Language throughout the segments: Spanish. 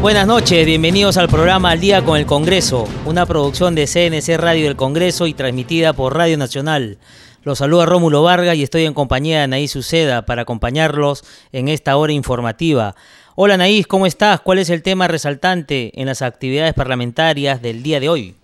Buenas noches, bienvenidos al programa Al Día con el Congreso, una producción de CNC Radio del Congreso y transmitida por Radio Nacional. Los saluda Rómulo Vargas y estoy en compañía de Anaís Uceda para acompañarlos en esta hora informativa. Hola Anaís, ¿cómo estás? ¿Cuál es el tema resaltante en las actividades parlamentarias del día de hoy?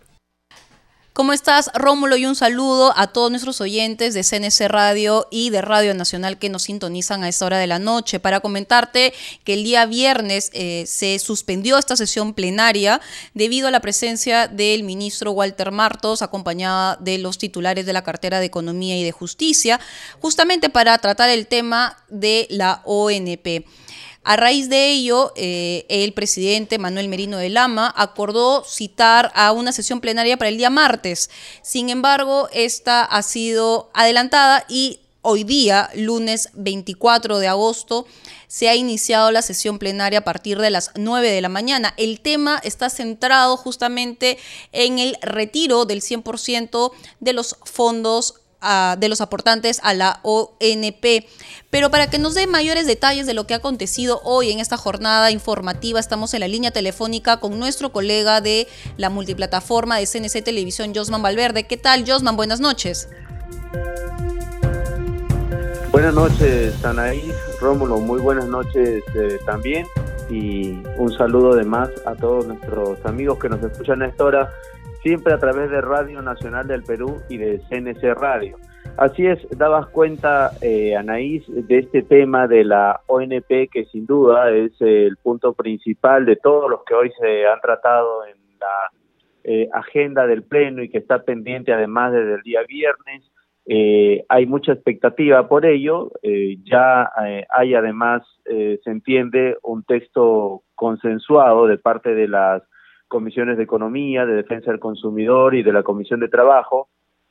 ¿Cómo estás, Rómulo? Y un saludo a todos nuestros oyentes de CNC Radio y de Radio Nacional que nos sintonizan a esta hora de la noche para comentarte que el día viernes eh, se suspendió esta sesión plenaria debido a la presencia del ministro Walter Martos, acompañada de los titulares de la cartera de Economía y de Justicia, justamente para tratar el tema de la ONP. A raíz de ello, eh, el presidente Manuel Merino de Lama acordó citar a una sesión plenaria para el día martes. Sin embargo, esta ha sido adelantada y hoy día, lunes 24 de agosto, se ha iniciado la sesión plenaria a partir de las 9 de la mañana. El tema está centrado justamente en el retiro del 100% de los fondos de los aportantes a la ONP. Pero para que nos dé mayores detalles de lo que ha acontecido hoy en esta jornada informativa, estamos en la línea telefónica con nuestro colega de la multiplataforma de CNC Televisión, Josman Valverde. ¿Qué tal, Josman? Buenas noches. Buenas noches, Anaís, Rómulo, muy buenas noches eh, también y un saludo además a todos nuestros amigos que nos escuchan a esta hora siempre a través de Radio Nacional del Perú y de CNC Radio. Así es, dabas cuenta, eh, Anaís, de este tema de la ONP, que sin duda es el punto principal de todos los que hoy se han tratado en la eh, agenda del Pleno y que está pendiente además desde el día viernes. Eh, hay mucha expectativa por ello. Eh, ya hay además, se entiende, un texto consensuado de parte de las comisiones de Economía, de Defensa del Consumidor y de la Comisión de Trabajo.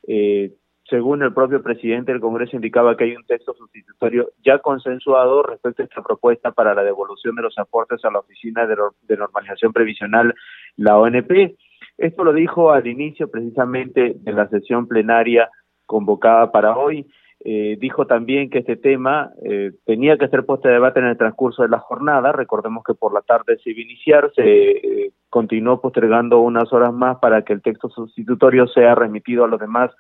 Eh, según el propio presidente del Congreso indicaba que hay un texto sustitutorio ya consensuado respecto a esta propuesta para la devolución de los aportes a la Oficina de, Normalización Previsional, la ONP. Esto lo dijo al inicio precisamente de la sesión plenaria convocada para hoy. Eh, dijo también que este tema eh, tenía que ser puesto a debate en el transcurso de la jornada. Recordemos que por la tarde se iba a iniciar, se eh, continuó postergando unas horas más para que el texto sustitutorio sea remitido a los demás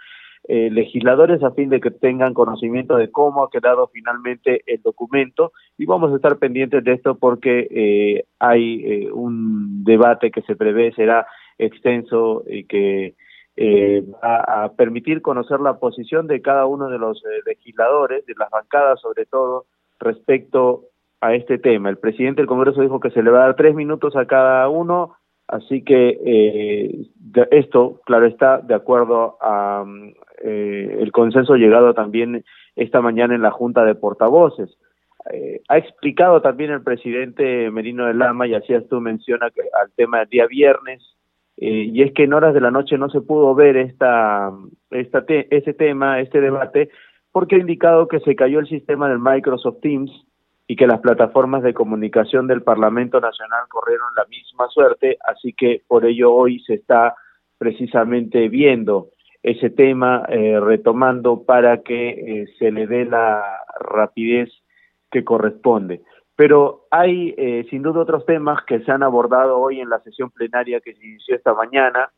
legisladores a fin de que tengan conocimiento de cómo ha quedado finalmente el documento y vamos a estar pendientes de esto porque hay un debate que se prevé será extenso y que eh, a, permitir conocer la posición de cada uno de los eh, legisladores, de las bancadas sobre todo, respecto a este tema. El presidente del Congreso dijo que se le va a dar tres minutos a cada uno, así que eh, esto, claro está, de acuerdo a eh, el consenso llegado también esta mañana en la Junta de Portavoces. Eh, ha explicado también el presidente Merino de Lama, y hacías tú menciona que al tema del día viernes, eh, y es que en horas de la noche no se pudo ver esta, esta ese tema, este debate, porque ha indicado que se cayó el sistema del Microsoft Teams y que las plataformas de comunicación del Parlamento Nacional corrieron la misma suerte, así que por ello hoy se está precisamente viendo ese tema, eh, retomando para que eh, se le dé la rapidez que corresponde. Pero hay eh, sin duda otros temas que se han abordado hoy en la sesión plenaria que se inició esta mañana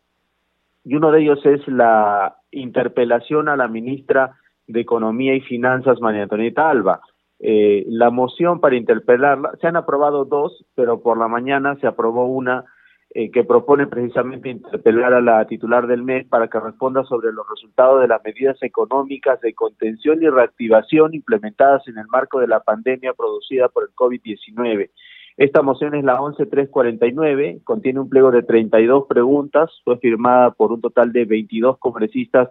y uno de ellos es la interpelación a la ministra de Economía y Finanzas, María Antonieta Alba. Eh, la moción para interpelarla, se han aprobado dos, pero por la mañana se aprobó una eh, que propone precisamente interpelar a la titular del mes para que responda sobre los resultados de las medidas económicas de contención y reactivación implementadas en el marco de la pandemia producida por el COVID-19. Esta moción es la 11349, contiene un pliego de 32 preguntas, fue firmada por un total de 22 congresistas,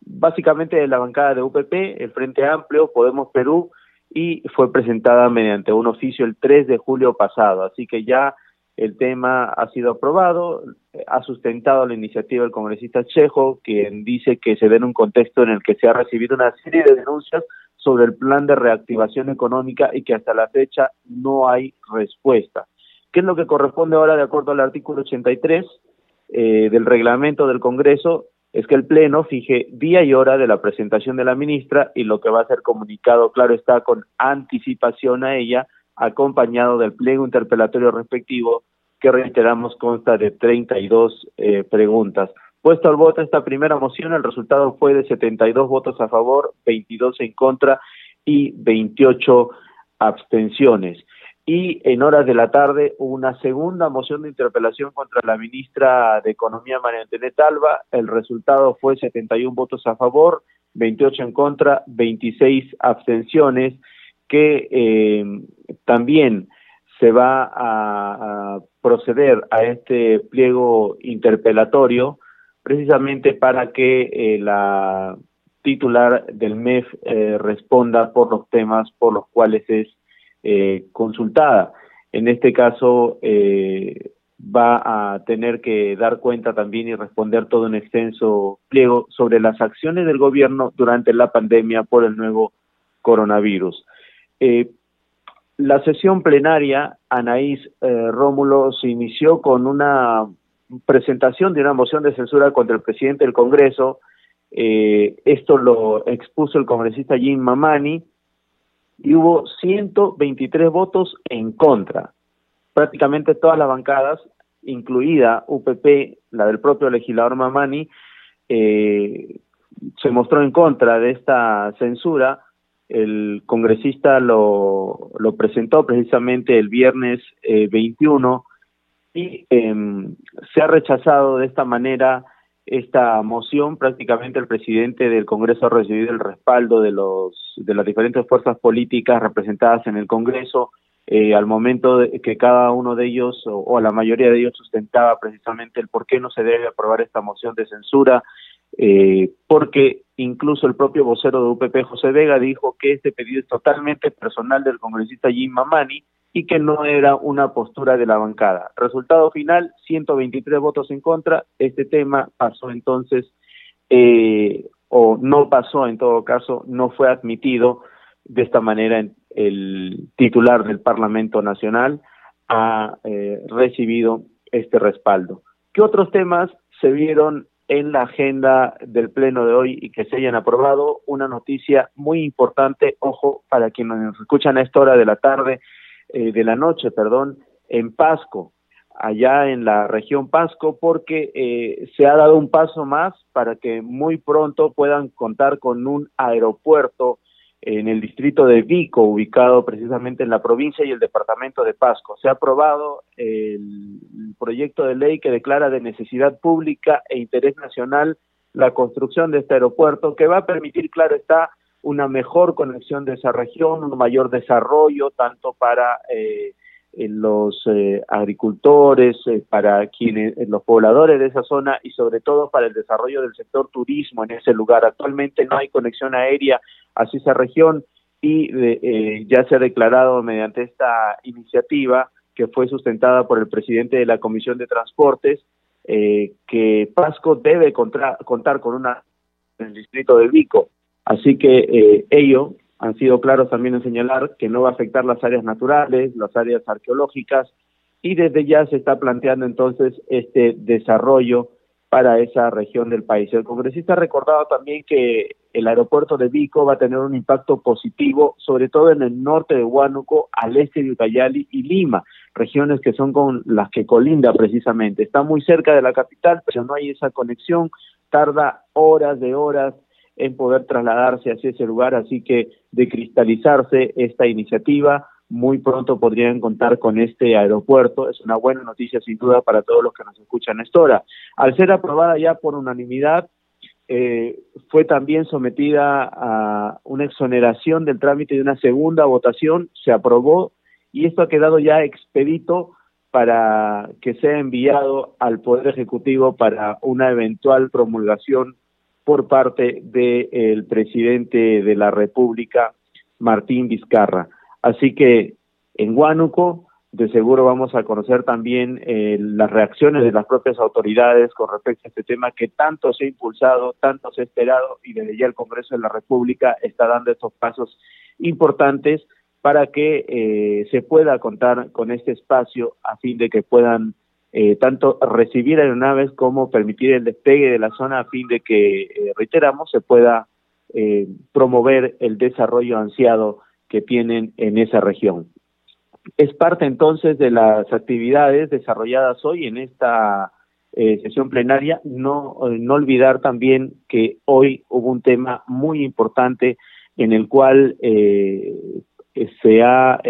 básicamente de la bancada de UPP, el Frente Amplio, Podemos Perú, y fue presentada mediante un oficio el 3 de julio pasado. Así que ya el tema ha sido aprobado, ha sustentado la iniciativa del congresista Chejo, quien dice que se ve en un contexto en el que se ha recibido una serie de denuncias sobre el plan de reactivación económica y que hasta la fecha no hay respuesta. ¿Qué es lo que corresponde ahora de acuerdo al artículo 83 eh, del reglamento del Congreso? Es que el Pleno fije día y hora de la presentación de la ministra y lo que va a ser comunicado, claro está, con anticipación a ella, acompañado del pliego interpelatorio respectivo, que reiteramos consta de 32 eh, preguntas. Puesto al voto esta primera moción, el resultado fue de 72 votos a favor, 22 en contra y 28 abstenciones. Y en horas de la tarde una segunda moción de interpelación contra la ministra de Economía, María Antonieta Alba. El resultado fue 71 votos a favor, 28 en contra, 26 abstenciones que eh, también se va a, proceder a este pliego interpelatorio precisamente para que eh, la titular del MEF eh, responda por los temas por los cuales es consultada. En este caso va a tener que dar cuenta también y responder todo un extenso pliego sobre las acciones del gobierno durante la pandemia por el nuevo coronavirus. Eh, la sesión plenaria, Anaís eh, Rómulo, se inició con una presentación de una moción de censura contra el presidente del Congreso. Eh, esto lo expuso el congresista Jim Mamani y hubo 123 votos en contra. Prácticamente todas las bancadas, incluida UPP, la del propio legislador Mamani, se mostró en contra de esta censura el congresista lo, presentó precisamente el viernes 21 eh, y em, se ha rechazado de esta manera esta moción. Prácticamente el presidente del Congreso ha recibido el respaldo de, los, de las diferentes fuerzas políticas representadas en el Congreso. Eh, al momento de que cada uno de ellos o, o, la mayoría de ellos sustentaba precisamente el por qué no se debe aprobar esta moción de censura, eh, porque incluso el propio vocero de UPP, José Vega, dijo que este pedido es totalmente personal del congresista Jim Mamani y que no era una postura de la bancada. Resultado final, 123 votos en contra. Este tema pasó entonces, eh, o no pasó en todo caso, no fue admitido de esta manera el titular del Parlamento Nacional ha eh, recibido este respaldo. ¿Qué otros temas se vieron en la agenda del pleno de hoy y que se hayan aprobado. Una noticia muy importante, ojo, para quienes nos escuchan a esta hora de la tarde, eh, de la noche, perdón, en Pasco, allá en la región Pasco, porque eh, se ha dado un paso más para que muy pronto puedan contar con un aeropuerto en el distrito de Vico, ubicado precisamente en la provincia y el departamento de Pasco. Se ha aprobado el proyecto de ley que declara de necesidad pública e interés nacional la construcción de este aeropuerto, que va a permitir, claro está, una mejor conexión de esa región, un mayor desarrollo tanto para eh, los eh, agricultores, eh, para quienes, los pobladores de esa zona y sobre todo para el desarrollo del sector turismo en ese lugar. Actualmente no hay conexión aérea hacia esa región y eh, ya se ha declarado mediante esta iniciativa que fue sustentada por el presidente de la Comisión de Transportes que Pasco debe contar con una en el distrito de Vico. Así que ello han sido claros también en señalar que no va a afectar las áreas naturales, las áreas arqueológicas, y desde ya se está planteando entonces este desarrollo para esa región del país. El congresista ha recordado también que el aeropuerto de Vico va a tener un impacto positivo, sobre todo en el norte de Huánuco, al este de Ucayali y Lima, regiones que son con las que colinda precisamente. Está muy cerca de la capital, pero no hay esa conexión, tarda horas de horas en poder trasladarse hacia ese lugar, así que de cristalizarse esta iniciativa, muy pronto podrían contar con este aeropuerto. Es una buena noticia sin duda para todos los que nos escuchan a esta hora. Al ser aprobada ya por unanimidad, eh, fue también sometida a una exoneración del trámite de una segunda votación, se aprobó y esto ha quedado ya expedito para que sea enviado al Poder Ejecutivo para una eventual promulgación por parte del presidente de la República, Martín Vizcarra. Así que en Huánuco de seguro vamos a conocer también eh, las reacciones de las propias autoridades con respecto a este tema que tanto se ha impulsado, tanto se ha esperado y desde ya el Congreso de la República está dando estos pasos importantes para que eh, se pueda contar con este espacio a fin de que puedan eh, tanto recibir aeronaves como permitir el despegue de la zona a fin de que, reiteramos, se pueda promover el desarrollo ansiado que tienen en esa región es parte entonces de las actividades desarrolladas hoy en esta eh, sesión plenaria. No, eh, no olvidar también que hoy hubo un tema muy importante en el cual eh, se ha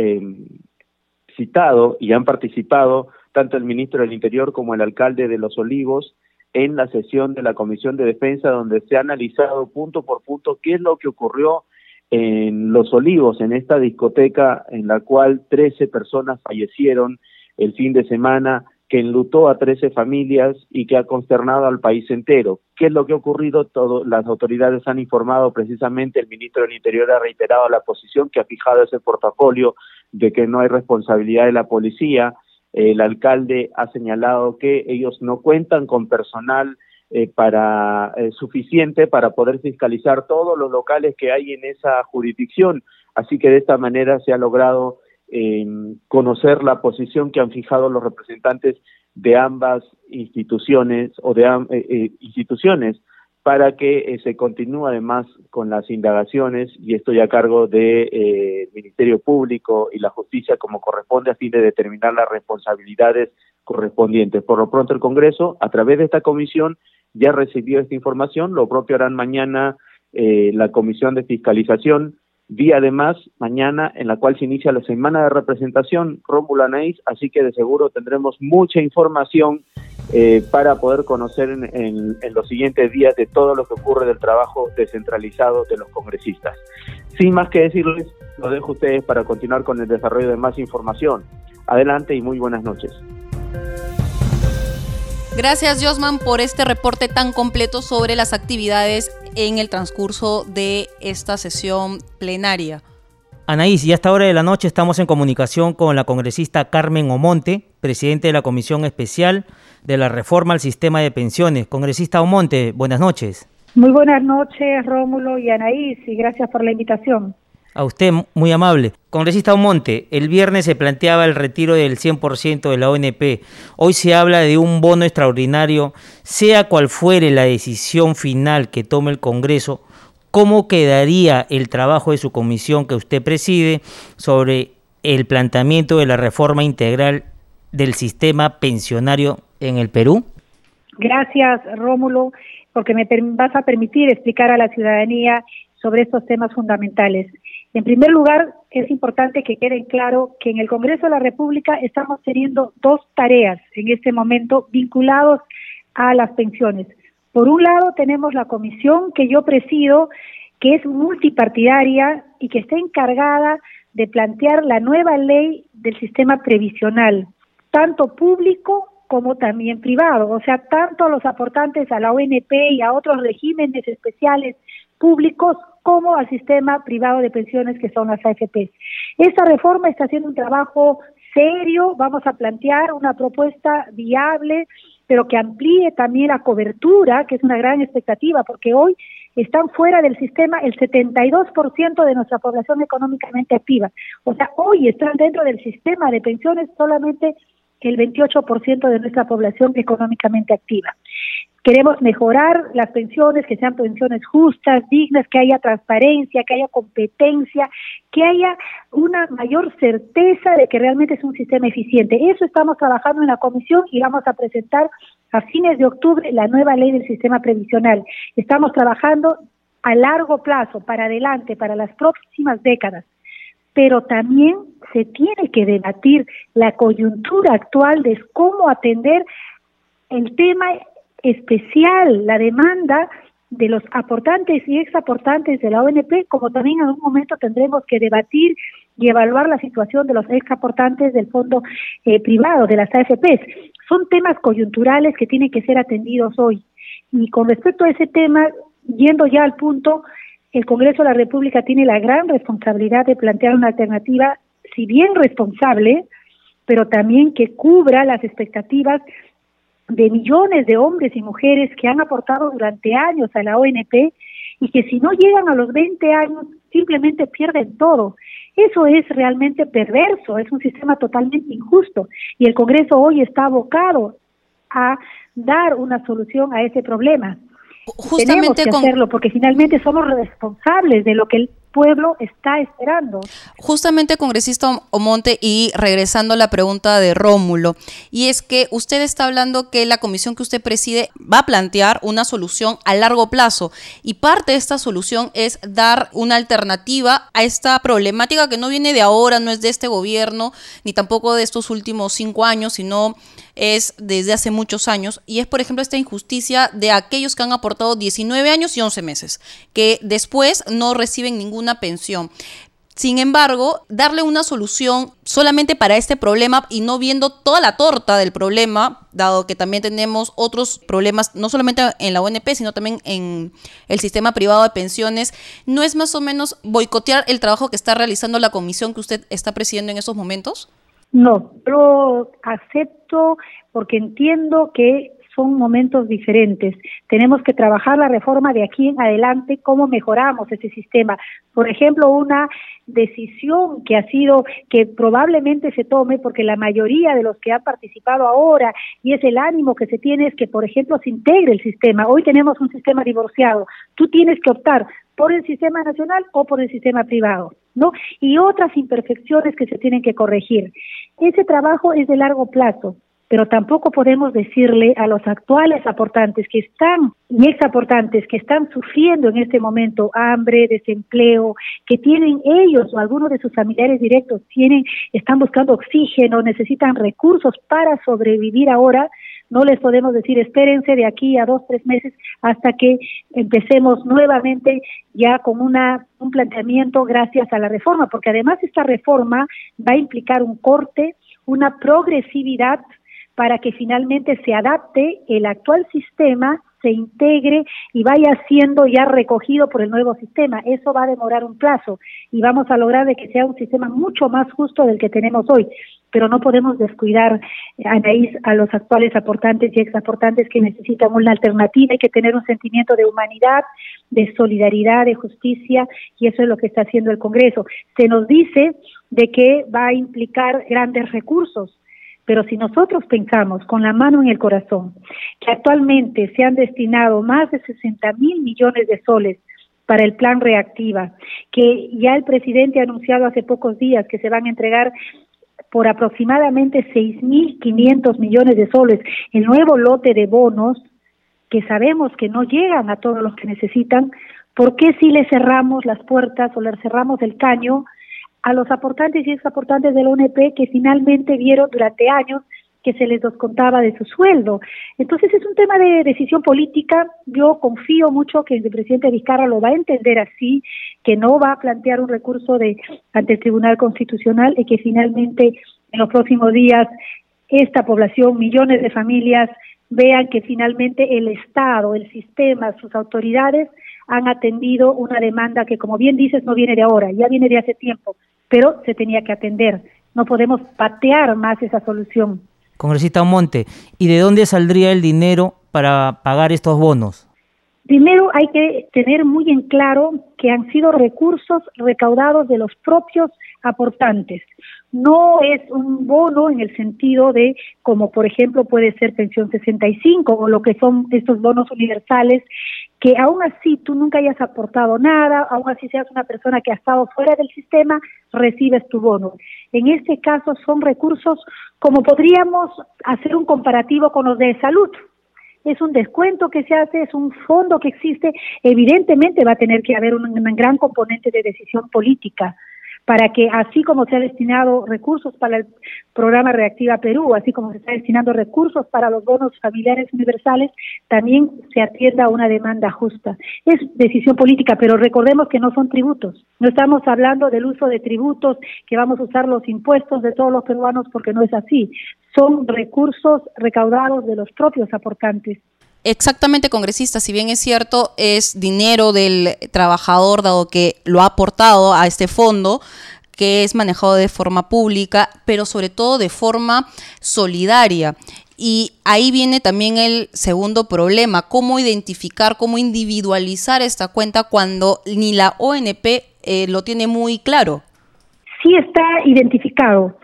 citado y han participado tanto el ministro del Interior como el alcalde de Los Olivos en la sesión de la Comisión de Defensa donde se ha analizado punto por punto qué es lo que ocurrió en Los Olivos, en esta discoteca en la cual 13 personas fallecieron el fin de semana, que enlutó a 13 familias y que ha consternado al país entero. ¿Qué es lo que ha ocurrido? Todo, las autoridades han informado precisamente, el ministro del Interior ha reiterado la posición que ha fijado ese portafolio de que no hay responsabilidad de la policía. El alcalde ha señalado que ellos no cuentan con personal eh, para eh, suficiente para poder fiscalizar todos los locales que hay en esa jurisdicción. Así que de esta manera se ha logrado em, conocer la posición que han fijado los representantes de ambas instituciones o de eh, instituciones para que se continúe además con las indagaciones y estoy a cargo del Ministerio Público y la Justicia como corresponde a fin de determinar las responsabilidades correspondientes. Por lo pronto el Congreso, a través de esta comisión, ya recibió esta información, lo propio harán mañana eh, la Comisión de Fiscalización, día además mañana en la cual se inicia la semana de representación Rómulo Anaís, así que de seguro tendremos mucha información eh, para poder conocer en, en, los siguientes días de todo lo que ocurre del trabajo descentralizado de los congresistas. Sin más que decirles, lo dejo a ustedes para continuar con el desarrollo de más información. Adelante y muy buenas noches. Gracias, Josman, por este reporte tan completo sobre las actividades en el transcurso de esta sesión plenaria. Anaís, y a esta hora de la noche estamos en comunicación con la congresista Carmen Omonte, presidente de la Comisión Especial de la Reforma al Sistema de Pensiones. Congresista Omonte, buenas noches. Muy buenas noches, Rómulo y Anaís, y gracias por la invitación. A usted, muy amable. Congresista Omonte, el viernes se planteaba el retiro del 100% de la ONP. Hoy se habla de un bono extraordinario. Sea cual fuere la decisión final que tome el Congreso, ¿cómo quedaría el trabajo de su comisión que usted preside sobre el planteamiento de la reforma integral del sistema pensionario en el Perú? Gracias, Rómulo, porque me vas a permitir explicar a la ciudadanía sobre estos temas fundamentales. En primer lugar, es importante que quede claro que en el Congreso de la República estamos teniendo dos tareas en este momento vinculados a las pensiones. Por un lado, tenemos la comisión que yo presido, que es multipartidaria y que está encargada de plantear la nueva ley del sistema previsional, tanto público como también privado, o sea, tanto a los aportantes a la ONP y a otros regímenes especiales públicos como al sistema privado de pensiones que son las AFP. Esta reforma está haciendo un trabajo serio, vamos a plantear una propuesta viable, pero que amplíe también la cobertura, que es una gran expectativa, porque hoy están fuera del sistema el 72% de nuestra población económicamente activa. O sea, hoy están dentro del sistema de pensiones solamente el 28% de nuestra población económicamente activa. Queremos mejorar las pensiones, que sean pensiones justas, dignas, que haya transparencia, que haya competencia, que haya una mayor certeza de que realmente es un sistema eficiente. Eso estamos trabajando en la comisión y vamos a presentar a fines de octubre la nueva ley del sistema previsional. Estamos trabajando a largo plazo, para adelante, para las próximas décadas pero también se tiene que debatir la coyuntura actual de cómo atender el tema especial, la demanda de los aportantes y exaportantes de la ONP, como también en algún momento tendremos que debatir y evaluar la situación de los exaportantes del fondo eh, privado, de las AFPs. Son temas coyunturales que tienen que ser atendidos hoy. Y con respecto a ese tema, yendo ya al punto, el Congreso de la República tiene la gran responsabilidad de plantear una alternativa, si bien responsable, pero también que cubra las expectativas de millones de hombres y mujeres que han aportado durante años a la ONP y que si no llegan a los 20 años simplemente pierden todo. Eso es realmente perverso, es un sistema totalmente injusto y el Congreso hoy está abocado a dar una solución a ese problema. Justamente Tenemos que hacerlo porque finalmente somos responsables de lo que pueblo está esperando. Justamente, congresista Omonte, y regresando a la pregunta de Rómulo, y es que usted está hablando que la comisión que usted preside va a plantear una solución a largo plazo, y parte de esta solución es dar una alternativa a esta problemática que no viene de ahora, no es de este gobierno, ni tampoco de estos últimos cinco años, sino es desde hace muchos años y es, por ejemplo, esta injusticia de aquellos que han aportado 19 años y 11 meses, que después no reciben ninguna pensión. Sin embargo, darle una solución solamente para este problema y no viendo toda la torta del problema, dado que también tenemos otros problemas, no solamente en la ONP, sino también en el sistema privado de pensiones, ¿no es más o menos boicotear el trabajo que está realizando la comisión que usted está presidiendo en estos momentos? No, yo acepto porque entiendo que son momentos diferentes. Tenemos que trabajar la reforma de aquí en adelante, cómo mejoramos ese sistema. Por ejemplo, una decisión que ha sido, que probablemente se tome, porque la mayoría de los que han participado ahora y es el ánimo que se tiene es que, por ejemplo, se integre el sistema. Hoy tenemos un sistema divorciado. Tú tienes que optar por el sistema nacional o por el sistema privado, ¿no? Y otras imperfecciones que se tienen que corregir. Ese trabajo es de largo plazo pero tampoco podemos decirle a los actuales aportantes que están y ex aportantes que están sufriendo en este momento hambre, desempleo, que tienen ellos o algunos de sus familiares directos tienen están buscando oxígeno, necesitan recursos para sobrevivir ahora, no les podemos decir espérense de aquí a dos, tres meses hasta que empecemos nuevamente ya con una, un planteamiento gracias a la reforma, porque además esta reforma va a implicar un corte, una progresividad para que finalmente se adapte el actual sistema, se integre y vaya siendo ya recogido por el nuevo sistema. Eso va a demorar un plazo y vamos a lograr de que sea un sistema mucho más justo del que tenemos hoy. Pero no podemos descuidar, Anaís, a los actuales aportantes y exaportantes que necesitan una alternativa. Hay que tener un sentimiento de humanidad, de solidaridad, de justicia, y eso es lo que está haciendo el Congreso. Se nos dice de que va a implicar grandes recursos pero si nosotros pensamos con la mano en el corazón que actualmente se han destinado más de 60 mil millones de soles para el plan reactiva, que ya el presidente ha anunciado hace pocos días que se van a entregar por aproximadamente 6.500 millones de soles el nuevo lote de bonos que sabemos que no llegan a todos los que necesitan, ¿por qué si le cerramos las puertas o le cerramos el caño a los aportantes y exaportantes de la ONP que finalmente vieron durante años que se les descontaba de su sueldo. Entonces es un tema de decisión política. Yo confío mucho que el presidente Vizcarra lo va a entender así, que no va a plantear un recurso de ante el Tribunal Constitucional y que finalmente en los próximos días esta población, millones de familias, vean que finalmente el Estado, el sistema, sus autoridades han atendido una demanda que, como bien dices, no viene de ahora, ya viene de hace tiempo pero se tenía que atender. No podemos patear más esa solución. Congresista Monte, ¿y de dónde saldría el dinero para pagar estos bonos? Primero hay que tener muy en claro que han sido recursos recaudados de los propios aportantes. No es un bono en el sentido de, como por ejemplo puede ser pensión 65 o lo que son estos bonos universales que aún así tú nunca hayas aportado nada, aún así seas una persona que ha estado fuera del sistema, recibes tu bono. En este caso son recursos como podríamos hacer un comparativo con los de salud. Es un descuento que se hace, es un fondo que existe. Evidentemente va a tener que haber un, gran componente de decisión política para que así como se ha destinado recursos para el programa Reactiva Perú, así como se está destinando recursos para los bonos familiares universales, también se atienda a una demanda justa. Es decisión política, pero recordemos que no son tributos. No estamos hablando del uso de tributos, que vamos a usar los impuestos de todos los peruanos, porque no es así. Son recursos recaudados de los propios aportantes. Exactamente, congresista, si bien es cierto, es dinero del trabajador, dado que lo ha aportado a este fondo, que es manejado de forma pública, pero sobre todo de forma solidaria. Y ahí viene también el segundo problema, cómo identificar, cómo individualizar esta cuenta cuando ni la ONP eh, lo tiene muy claro. Sí está identificado,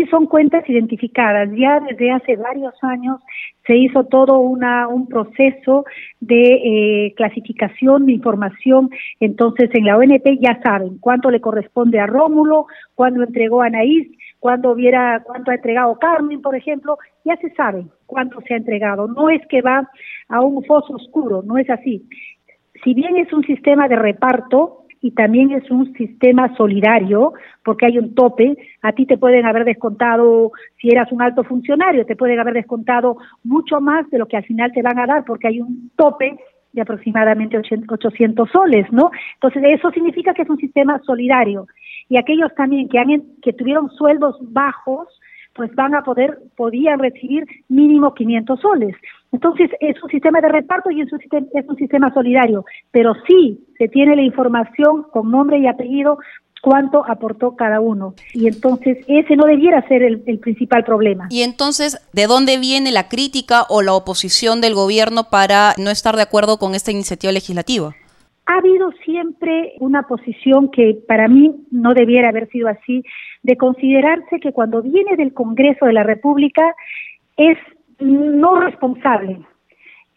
sí son cuentas identificadas. Ya desde hace varios años se hizo todo una, un proceso de eh, clasificación de información. Entonces, en la ONP ya saben cuánto le corresponde a Rómulo, cuándo entregó a Anaís, cuando viera cuánto ha entregado Carmen, por ejemplo, ya se sabe cuánto se ha entregado. No es que va a un foso oscuro, no es así. Si bien es un sistema de reparto y también es un sistema solidario, porque hay un tope, a ti te pueden haber descontado, si eras un alto funcionario, te pueden haber descontado mucho más de lo que al final te van a dar, porque hay un tope de aproximadamente 800 soles, ¿no? Entonces, eso significa que es un sistema solidario y aquellos también que, han, que tuvieron sueldos bajos, pues van a poder, podían recibir mínimo 500 soles. Entonces es un sistema de reparto y es un sistema, es un sistema solidario, pero sí se tiene la información con nombre y apellido cuánto aportó cada uno. Y entonces ese no debiera ser el, el, principal problema. Y entonces, ¿de dónde viene la crítica o la oposición del gobierno para no estar de acuerdo con esta iniciativa legislativa? ha habido siempre una posición que para mí no debiera haber sido así, de considerarse que cuando viene del Congreso de la República es no responsable,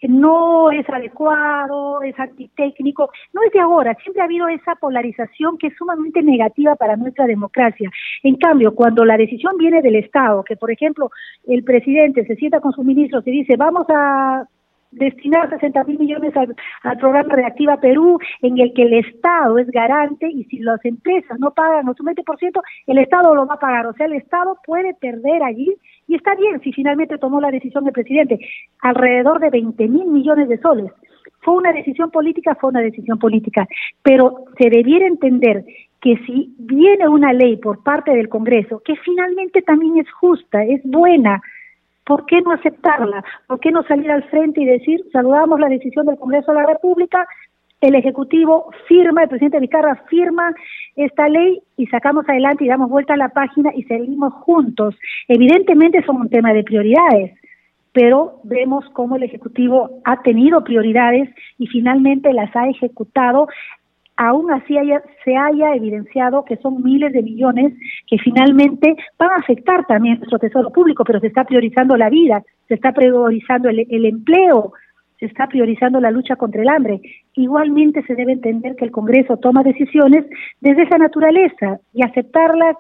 no es adecuado, es antitécnico, no es de ahora, siempre ha habido esa polarización que es sumamente negativa para nuestra democracia. En cambio, cuando la decisión viene del Estado, que por ejemplo el presidente se sienta con sus ministros y dice vamos a destinar 60 mil millones al, programa Reactiva Perú, en el que el Estado es garante y si las empresas no pagan su 20%, el Estado lo va a pagar. O sea, el Estado puede perder allí y está bien si finalmente tomó la decisión el presidente, alrededor de 20 mil millones de soles. Fue una decisión política, fue una decisión política, pero se debiera entender que si viene una ley por parte del Congreso, que finalmente también es justa, es buena, ¿Por qué no aceptarla? ¿Por qué no salir al frente y decir, saludamos la decisión del Congreso de la República, el Ejecutivo firma, el presidente Vizcarra firma esta ley y sacamos adelante y damos vuelta a la página y seguimos juntos? Evidentemente son un tema de prioridades, pero vemos cómo el Ejecutivo ha tenido prioridades y finalmente las ha ejecutado aún así se haya evidenciado que son miles de millones que finalmente van a afectar también nuestro tesoro público, pero se está priorizando la vida, se está priorizando el, el empleo, se está priorizando la lucha contra el hambre. Igualmente se debe entender que el Congreso toma decisiones desde esa naturaleza y aceptarlas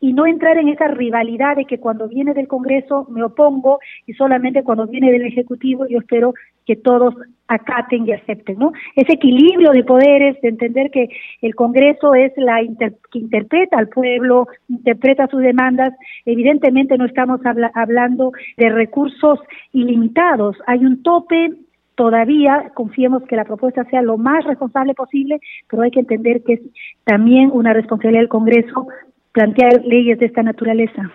y no entrar en esa rivalidad de que cuando viene del Congreso me opongo y solamente cuando viene del Ejecutivo yo espero que todos acaten y acepten, ¿no? Ese equilibrio de poderes, de entender que el Congreso es la que interpreta al pueblo, interpreta sus demandas, evidentemente no estamos hablando de recursos ilimitados, hay un tope todavía confiemos que la propuesta sea lo más responsable posible, pero hay que entender que es también una responsabilidad del Congreso plantear leyes de esta naturaleza.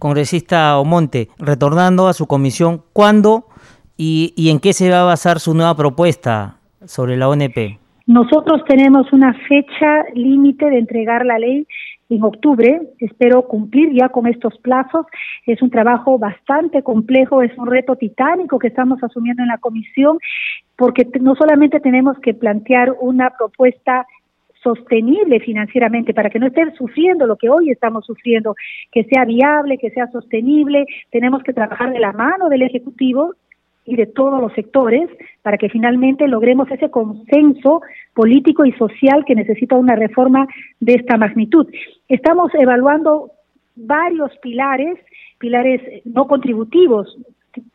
Congresista Omonte, retornando a su comisión, ¿cuándo y, y en qué se va a basar su nueva propuesta sobre la ONP? Nosotros tenemos una fecha límite de entregar la ley en octubre. Espero cumplir ya con estos plazos. Es un trabajo bastante complejo, es un reto titánico que estamos asumiendo en la comisión, porque no solamente tenemos que plantear una propuesta sostenible financieramente, para que no estén sufriendo lo que hoy estamos sufriendo, que sea viable, que sea sostenible. Tenemos que trabajar de la mano del Ejecutivo y de todos los sectores para que finalmente logremos ese consenso político y social que necesita una reforma de esta magnitud. Estamos evaluando varios pilares, pilares no contributivos,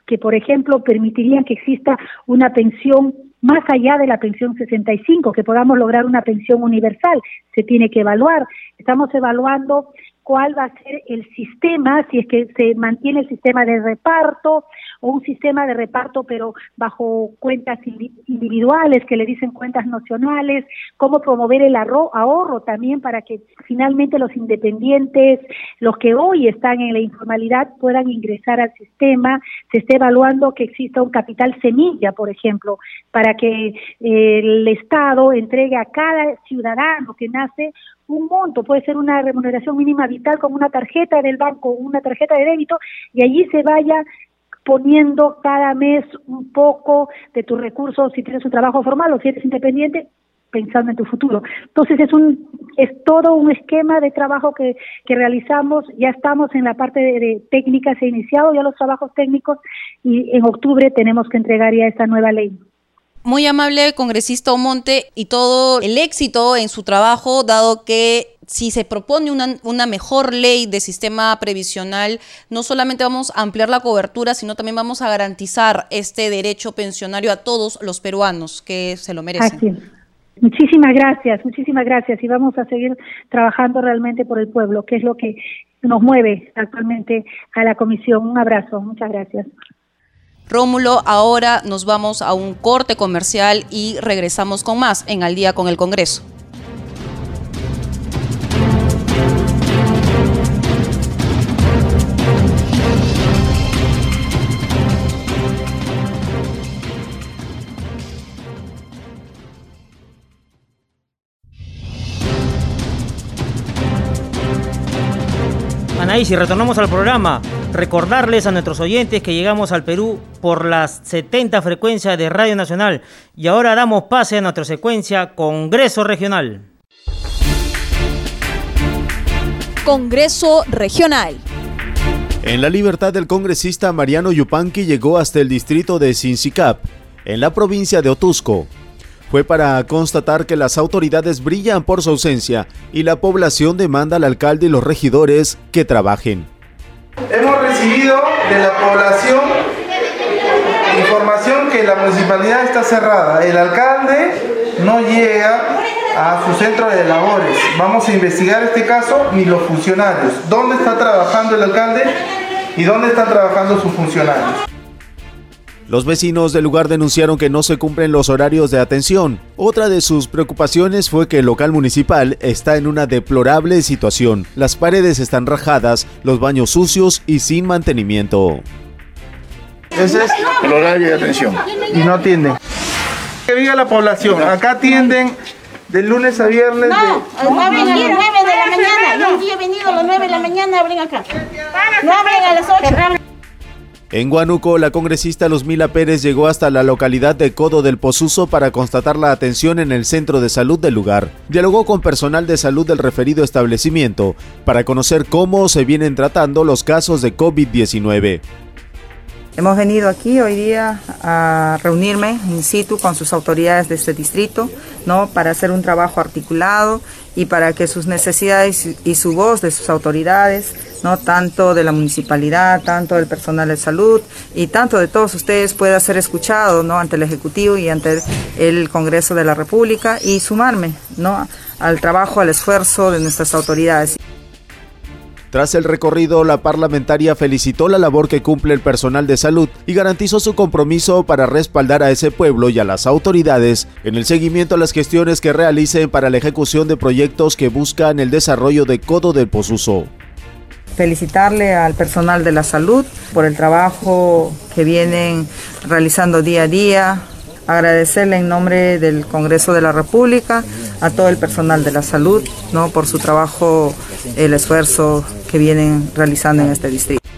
que por ejemplo permitirían que exista una pensión más allá de la pensión 65, que podamos lograr una pensión universal, se tiene que evaluar. Estamos evaluando cuál va a ser el sistema, si es que se mantiene el sistema de reparto o un sistema de reparto pero bajo cuentas individuales que le dicen cuentas nacionales, cómo promover el ahorro también para que finalmente los independientes, los que hoy están en la informalidad puedan ingresar al sistema, se esté evaluando que exista un capital semilla, por ejemplo, para que eh, el Estado entregue a cada ciudadano que nace un monto, puede ser una remuneración mínima vital como una tarjeta del banco, una tarjeta de débito, y allí se vaya poniendo cada mes un poco de tus recursos si tienes un trabajo formal o si eres independiente, pensando en tu futuro. Entonces es un es todo un esquema de trabajo que, que realizamos, ya estamos en la parte de, técnica, se ha iniciado ya los trabajos técnicos y en octubre tenemos que entregar ya esta nueva ley. Muy amable congresista Omonte y todo el éxito en su trabajo, dado que si se propone una, una, mejor ley de sistema previsional, no solamente vamos a ampliar la cobertura, sino también vamos a garantizar este derecho pensionario a todos los peruanos que se lo merecen. Así. Muchísimas gracias, muchísimas gracias y vamos a seguir trabajando realmente por el pueblo, que es lo que nos mueve actualmente a la comisión. Un abrazo, muchas gracias. Rómulo, ahora nos vamos a un corte comercial y regresamos con más en Al día con el Congreso. Anaís, y retornamos al programa, recordarles a nuestros oyentes que llegamos al Perú por las 70 frecuencias de Radio Nacional y ahora damos pase a nuestra secuencia Congreso Regional. Congreso Regional. En la libertad del congresista Mariano Yupanqui llegó hasta el distrito de Sincicap, en la provincia de Otusco, fue para constatar que las autoridades brillan por su ausencia y la población demanda al alcalde y los regidores que trabajen. Hemos recibido de la población información que la municipalidad está cerrada. El alcalde no llega a su centro de labores. Vamos a investigar este caso ni los funcionarios. ¿Dónde está trabajando el alcalde y dónde están trabajando sus funcionarios? Los vecinos del lugar denunciaron que no se cumplen los horarios de atención. Otra de sus preocupaciones fue que el local municipal está en una deplorable situación. Las paredes están rajadas, los baños sucios y sin mantenimiento. Ese es el horario de atención. Y no atienden. Que diga la población, acá atienden de lunes a viernes. No, de... no abren a las 9 de la mañana. Yo un día he venido a las 9 de la mañana, abren acá. No abren a las 8. En Huánuco, la congresista Luzmila Pérez llegó hasta la localidad de Codo del Pozuzo para constatar la atención en el centro de salud del lugar. Dialogó con personal de salud del referido establecimiento para conocer cómo se vienen tratando los casos de COVID-19. Hemos venido aquí hoy día a reunirme in situ con sus autoridades de este distrito, ¿no? Para hacer un trabajo articulado y para que sus necesidades y su voz de sus autoridades, ¿no? Tanto de la municipalidad, tanto del personal de salud y tanto de todos ustedes pueda ser escuchado, ¿no? Ante el Ejecutivo y ante el Congreso de la República y sumarme, ¿no? Al trabajo, al esfuerzo de nuestras autoridades. Tras el recorrido, la parlamentaria felicitó la labor que cumple el personal de salud y garantizó su compromiso para respaldar a ese pueblo y a las autoridades en el seguimiento a las gestiones que realicen para la ejecución de proyectos que buscan el desarrollo de Codo del Pozuzo. Felicitarle al personal de la salud por el trabajo que vienen realizando día a día, agradecerle en nombre del Congreso de la República a todo el personal de la salud, ¿no? por su trabajo, el esfuerzo que vienen realizando en este distrito.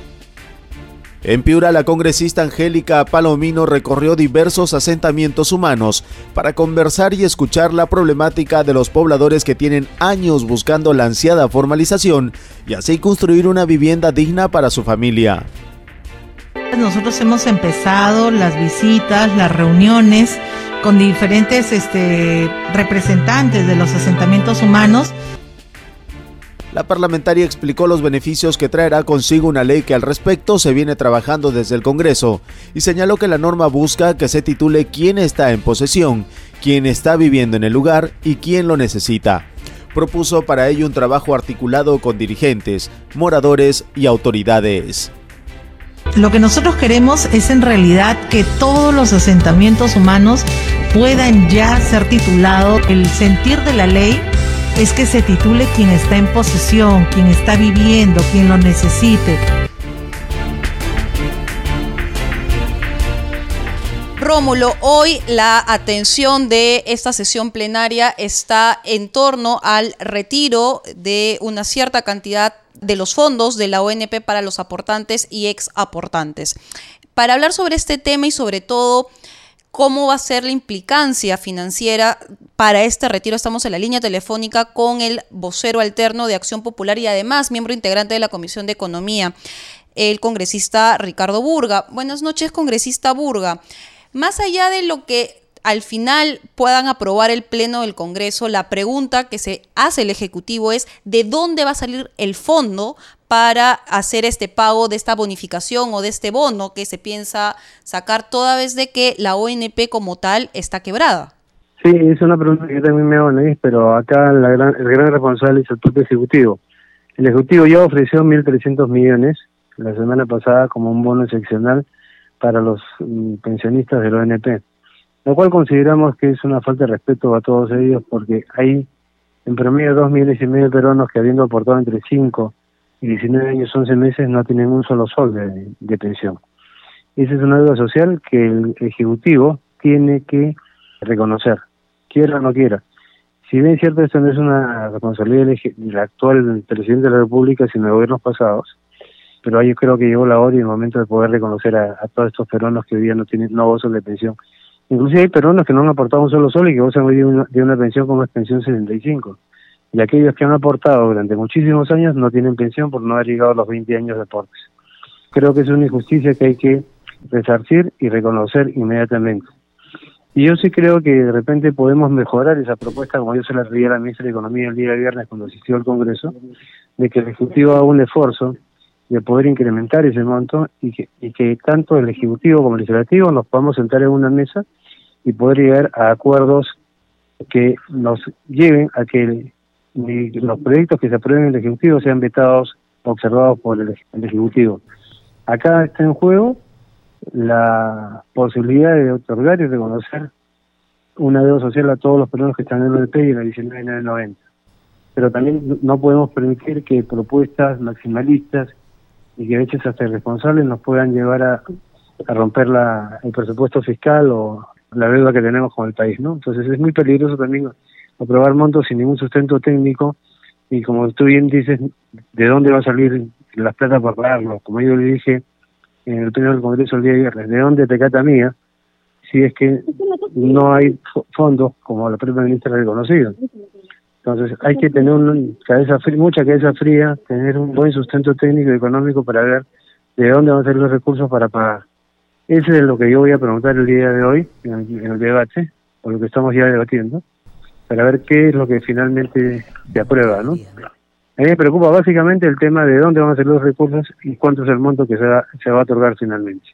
En Piura, la congresista Angélica Palomino recorrió diversos asentamientos humanos para conversar y escuchar la problemática de los pobladores que tienen años buscando la ansiada formalización y así construir una vivienda digna para su familia. Nosotros hemos empezado las visitas, las reuniones con diferentes este, representantes de los asentamientos humanos la parlamentaria explicó los beneficios que traerá consigo una ley que al respecto se viene trabajando desde el Congreso y señaló que la norma busca que se titule quién está en posesión, quién está viviendo en el lugar y quién lo necesita. Propuso para ello un trabajo articulado con dirigentes, moradores y autoridades. Lo que nosotros queremos es en realidad que todos los asentamientos humanos puedan ya ser titulados el sentir de la ley es que se titule quien está en posesión, quien está viviendo, quien lo necesite. Rómulo, hoy la atención de esta sesión plenaria está en torno al retiro de una cierta cantidad de los fondos de la ONP para los aportantes y ex aportantes. Para hablar sobre este tema y sobre todo cómo va a ser la implicancia financiera para este retiro. Estamos en la línea telefónica con el vocero alterno de Acción Popular y además miembro integrante de la Comisión de Economía, el congresista Ricardo Burga. Buenas noches, congresista Burga. Más allá de lo que al final puedan aprobar el Pleno del Congreso, la pregunta que se hace el Ejecutivo es de dónde va a salir el fondo para hacer este pago de esta bonificación o de este bono que se piensa sacar toda vez de que la ONP como tal está quebrada. Sí, es una pregunta que también me hago, pero acá el gran responsable es el propio Ejecutivo. El Ejecutivo ya ofreció 1.300 millones la semana pasada como un bono excepcional para los mm, pensionistas de la ONP, lo cual consideramos que es una falta de respeto a todos ellos porque hay en promedio dos millones y medio de peruanos que habiendo aportado entre 5 y 19 años, 11 meses no tienen un solo sol de, pensión. Esa es una deuda social que el Ejecutivo tiene que reconocer, quiera o no quiera. Si bien cierto, esto no es una responsabilidad del, actual presidente de la República, sino de gobiernos pasados, pero yo creo que llegó la hora y el momento de poder reconocer a, todos estos peruanos que hoy día no tienen no gozan de pensión. Inclusive hay peruanos que no han aportado un solo sol y que gozan hoy de una, de una pensión como es pensión 75 y aquellos que han aportado durante muchísimos años no tienen pensión por no haber llegado a los 20 años de aportes. Creo que es una injusticia que hay que resarcir y reconocer inmediatamente. Y yo sí creo que de repente podemos mejorar esa propuesta, como yo se la pedí a la ministra de Economía el día de viernes cuando asistió al Congreso, de que el Ejecutivo haga un esfuerzo de poder incrementar ese monto y que, y que tanto el Ejecutivo como el Legislativo nos podamos sentar en una mesa y poder llegar a acuerdos que nos lleven a que y los proyectos que se aprueben en el Ejecutivo sean vetados, observados por el, Ejecutivo. Acá está en juego la posibilidad de otorgar y reconocer una deuda social a todos los peruanos que están en el y en la 1990. Pero también no podemos permitir que propuestas maximalistas y que a veces hasta irresponsables nos puedan llevar a, a romper la, el presupuesto fiscal o la deuda que tenemos con el país, ¿no? Entonces es muy peligroso también aprobar montos sin ningún sustento técnico y como tú bien dices, ¿de dónde va a salir las plata para pagarlo? Como yo le dije en el pleno del Congreso el día de viernes, ¿de dónde te cata mía? Si es que no hay fondos, como la propia ministra ha reconocido. Entonces hay que tener un, cabeza fría, mucha cabeza fría, tener un buen sustento técnico y económico para ver de dónde van a salir los recursos para pagar. Ese es lo que yo voy a preguntar el día de hoy en el, debate, por lo que estamos ya debatiendo para ver qué es lo que finalmente se aprueba, ¿no? A mí me preocupa básicamente el tema de dónde van a ser los recursos y cuánto es el monto que se va, se va a otorgar finalmente.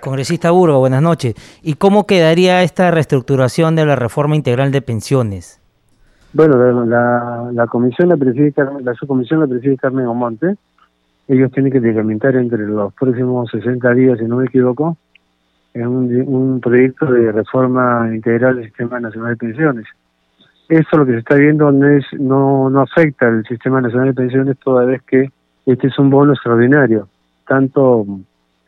Congresista Burgo, buenas noches. ¿Y cómo quedaría esta reestructuración de la reforma integral de pensiones? Bueno, la, la, comisión la preside la subcomisión la preside Carmen Omonte. Ellos tienen que decrementar entre los próximos 60 días, si no me equivoco, en un, un proyecto de reforma integral del Sistema Nacional de Pensiones. Esto lo que se está viendo no, es, no, no afecta al Sistema Nacional de Pensiones toda vez que este es un bono extraordinario, tanto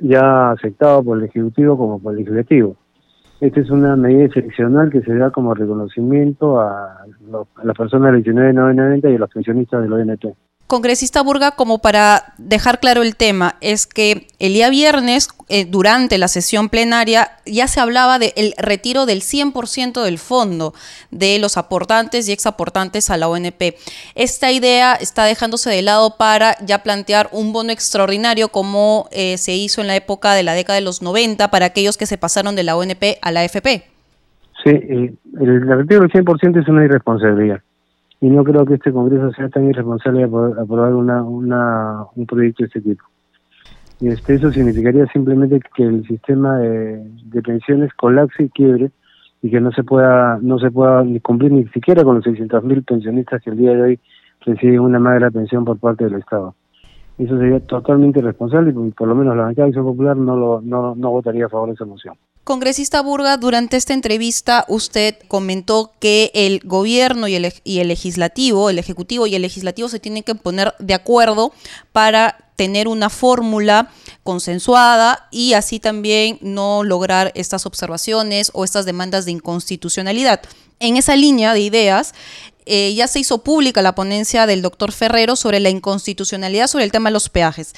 ya aceptado por el Ejecutivo como por el Legislativo. Esta es una medida excepcional que se da como reconocimiento a, a las personas del 1990 y a los pensionistas del ONP congresista Burga, como para dejar claro el tema, es que el día viernes, eh, durante la sesión plenaria, ya se hablaba del retiro del 100% del fondo de los aportantes y exaportantes a la ONP. Esta idea está dejándose de lado para ya plantear un bono extraordinario como eh, se hizo en la época de la década de los 90 para aquellos que se pasaron de la ONP a la AFP. Sí, el, retiro del 100% es una irresponsabilidad y no creo que este Congreso sea tan irresponsable de aprobar una, una, un proyecto de este tipo. Y este, eso significaría simplemente que el sistema de, pensiones colapse y quiebre y que no se pueda no se pueda ni cumplir ni siquiera con los 600.000 pensionistas que el día de hoy reciben una magra pensión por parte del Estado. Eso sería totalmente irresponsable y por, lo menos la bancada de Acción Popular no, lo, no, no votaría a favor de esa moción. Congresista Burga, durante esta entrevista usted comentó que el gobierno y el, y el legislativo, el ejecutivo y el legislativo se tienen que poner de acuerdo para tener una fórmula consensuada y así también no lograr estas observaciones o estas demandas de inconstitucionalidad. En esa línea de ideas, eh, ya se hizo pública la ponencia del doctor Ferrero sobre la inconstitucionalidad sobre el tema de los peajes.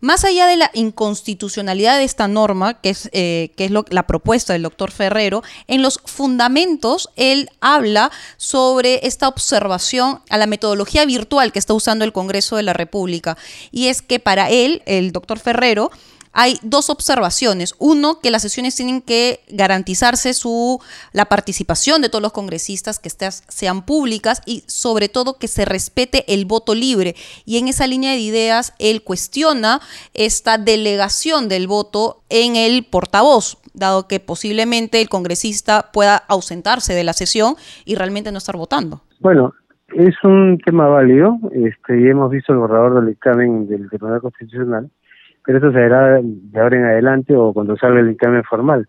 Más allá de la inconstitucionalidad de esta norma, que es, eh, que es la propuesta del doctor Ferrero, en los fundamentos él habla sobre esta observación a la metodología virtual que está usando el Congreso de la República. Y es que para él, el doctor Ferrero, hay dos observaciones. Uno, que las sesiones tienen que garantizarse su, la participación de todos los congresistas, que estas sean públicas y sobre todo que se respete el voto libre. Y en esa línea de ideas, él cuestiona esta delegación del voto en el portavoz, dado que posiblemente el congresista pueda ausentarse de la sesión y realmente no estar votando. Bueno, es un tema válido, este, y hemos visto el borrador del dictamen del Tribunal Constitucional pero eso se hará de ahora en adelante o cuando salga el dictamen formal.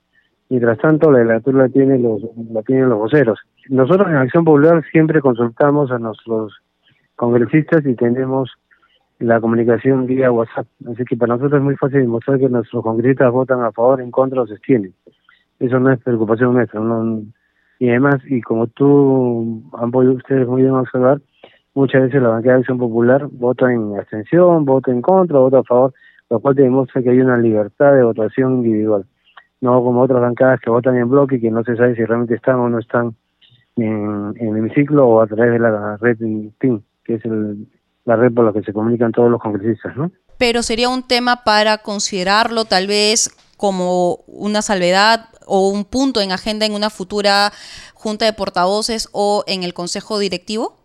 Mientras tanto, la lectura la, tiene los, la tienen los voceros. Nosotros en Acción Popular siempre consultamos a nuestros congresistas y tenemos la comunicación vía WhatsApp. Así que para nosotros es muy fácil demostrar que nuestros congresistas votan a favor, en contra o se abstienen. Eso no es preocupación nuestra. y además, y como tú han podido ustedes muy bien observar, muchas veces la bancada de Acción Popular vota en abstención, vota en contra, vota a favor lo cual demuestra que hay una libertad de votación individual, no como otras bancadas que votan en bloque y que no se sabe si realmente están o no están en, el hemiciclo o a través de la red TIN, que es la red por la que se comunican todos los congresistas, ¿no? Pero sería un tema para considerarlo tal vez como una salvedad o un punto en agenda en una futura junta de portavoces o en el consejo directivo?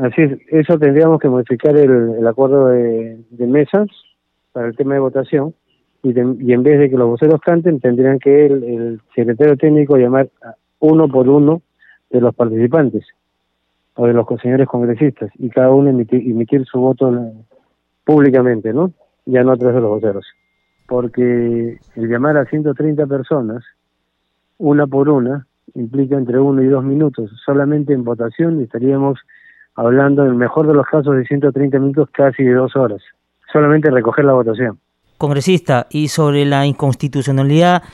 Así es, eso tendríamos que modificar el, acuerdo de mesas para el tema de votación y, en vez de que los voceros canten tendrían que el, secretario técnico llamar uno por uno de los participantes o de los señores congresistas y cada uno emitir, emitir su voto públicamente, ¿no? Ya no a través de los voceros. Porque el llamar a 130 personas, una por una, implica entre uno y dos minutos. Solamente en votación estaríamos hablando, en el mejor de los casos, de 130 minutos, casi de dos horas solamente recoger la votación. Congresista, y sobre la inconstitucionalidad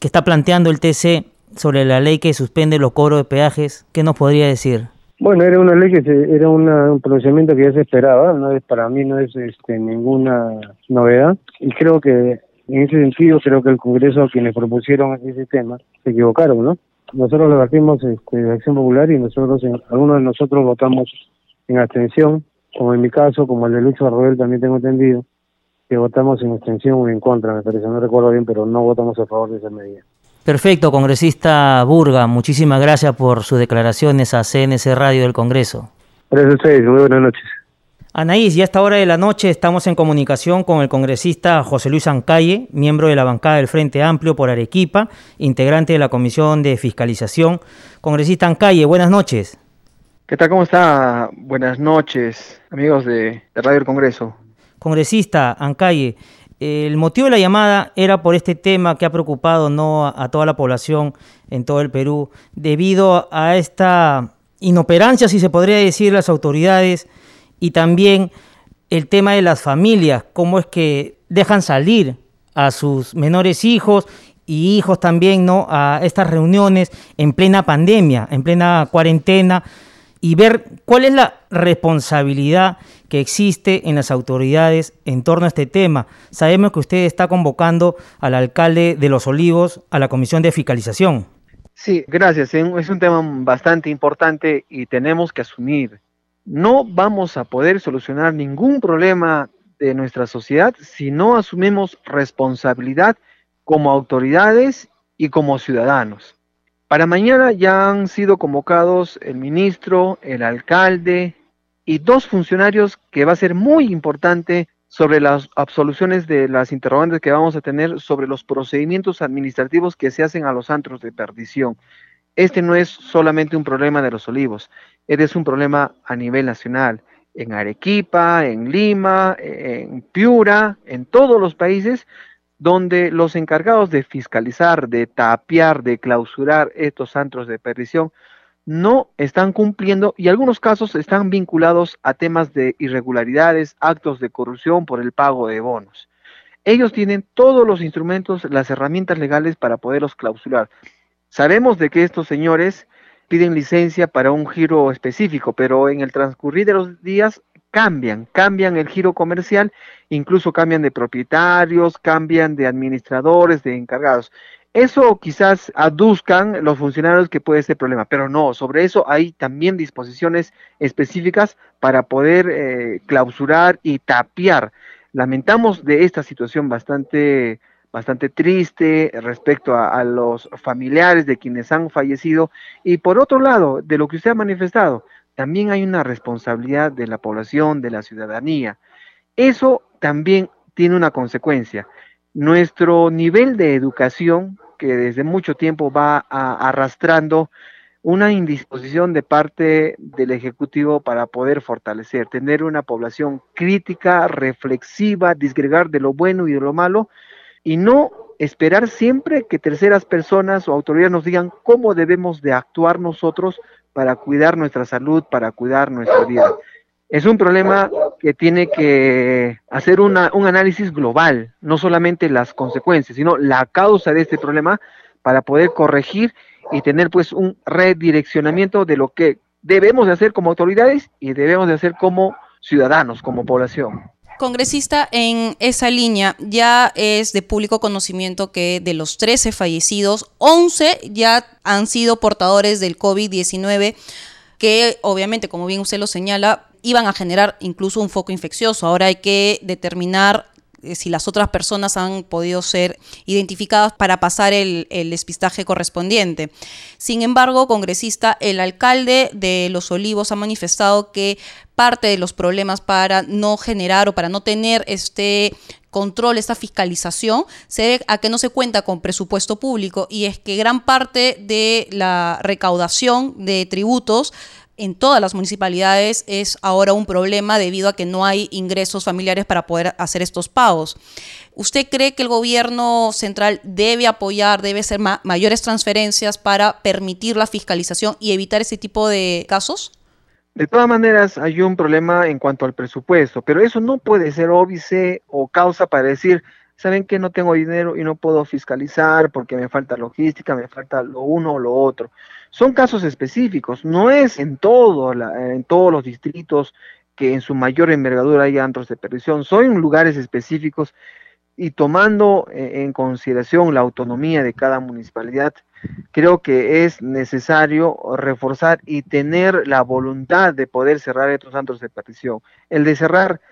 que está planteando el TC sobre la ley que suspende los cobros de peajes, ¿qué nos podría decir? Bueno, era una ley que era un pronunciamiento que ya se esperaba, no es para mí no es este, ninguna novedad y creo que en ese sentido creo que el Congreso quienes propusieron ese tema se equivocaron, ¿no? Nosotros lo partimos este, de Acción Popular y nosotros algunos de nosotros votamos en abstención como en mi caso, como el de Luis Barrobel también tengo entendido, que votamos en extensión o en contra, me parece, no recuerdo bien, pero no votamos a favor de esa medida. Perfecto, congresista Burga, muchísimas gracias por sus declaraciones a CNC Radio del Congreso. Gracias a ustedes, muy buenas noches. Anaís, ya a esta hora de la noche estamos en comunicación con el congresista José Luis Ancalle, miembro de la bancada del Frente Amplio por Arequipa, integrante de la Comisión de Fiscalización. Congresista Ancalle, buenas noches. ¿Qué tal? ¿Cómo está? Buenas noches, amigos de, Radio del Congreso. Congresista Ancalle, el motivo de la llamada era por este tema que ha preocupado ¿no? a, toda la población en todo el Perú, debido a esta inoperancia, si se podría decir, las autoridades y también el tema de las familias, cómo es que dejan salir a sus menores hijos y hijos también ¿no? a estas reuniones en plena pandemia, en plena cuarentena y ver cuál es la responsabilidad que existe en las autoridades en torno a este tema. Sabemos que usted está convocando al alcalde de Los Olivos a la comisión de fiscalización. Sí, gracias. Es un tema bastante importante y tenemos que asumir. No vamos a poder solucionar ningún problema de nuestra sociedad si no asumimos responsabilidad como autoridades y como ciudadanos. Para mañana ya han sido convocados el ministro, el alcalde y dos funcionarios que va a ser muy importante sobre las absoluciones de las interrogantes que vamos a tener sobre los procedimientos administrativos que se hacen a los antros de perdición. Este no es solamente un problema de los olivos, este es un problema a nivel nacional. En Arequipa, en Lima, en Piura, en todos los países donde los encargados de fiscalizar, de tapiar, de clausurar estos antros de perdición no están cumpliendo y algunos casos están vinculados a temas de irregularidades, actos de corrupción por el pago de bonos. ellos tienen todos los instrumentos, las herramientas legales para poderlos clausurar. Sabemos de que estos señores piden licencia para un giro específico, pero en el transcurrir de los días cambian, cambian el giro comercial, incluso cambian de propietarios, cambian de administradores, de encargados. Eso quizás aduzcan los funcionarios que puede ser problema, pero no, sobre eso hay también disposiciones específicas para poder eh, clausurar y tapiar. Lamentamos de esta situación bastante, bastante triste respecto a, a los familiares de quienes han fallecido y por otro lado, de lo que usted ha manifestado, también hay una responsabilidad de la población, de la ciudadanía. Eso también tiene una consecuencia nuestro nivel de educación, que desde mucho tiempo va arrastrando una indisposición de parte del Ejecutivo para poder fortalecer, tener una población crítica, reflexiva, disgregar de lo bueno y de lo malo, y no esperar siempre que terceras personas o autoridades nos digan cómo debemos de actuar nosotros para cuidar nuestra salud, para cuidar nuestra vida es un problema que tiene que hacer un análisis global, no solamente las consecuencias, sino la causa de este problema para poder corregir y tener pues un redireccionamiento de lo que debemos de hacer como autoridades y debemos de hacer como ciudadanos, como población. Congresista, en esa línea ya es de público conocimiento que de los 13 fallecidos, 11 ya han sido portadores del COVID-19 que obviamente, como bien usted lo señala, iban a generar incluso un foco infeccioso. Ahora hay que determinar si las otras personas han podido ser identificadas para pasar el, el, despistaje correspondiente. Sin embargo, congresista, el alcalde de Los Olivos ha manifestado que parte de los problemas para no generar o para no tener este control, esta fiscalización, se debe a que no se cuenta con presupuesto público y es que gran parte de la recaudación de tributos en todas las municipalidades es ahora un problema debido a que no hay ingresos familiares para poder hacer estos pagos. ¿Usted cree que el gobierno central debe apoyar, debe hacer mayores transferencias para permitir la fiscalización y evitar ese tipo de casos? De todas maneras, hay un problema en cuanto al presupuesto, pero eso no puede ser óbice o causa para decir, saben que no tengo dinero y no puedo fiscalizar porque me falta logística, me falta lo uno o lo otro. Son casos específicos, no es en, todo en todos los distritos que en su mayor envergadura hay antros de perdición, son lugares específicos y tomando eh, en consideración la autonomía de cada municipalidad, creo que es necesario reforzar y tener la voluntad de poder cerrar estos antros de perdición. El de cerrar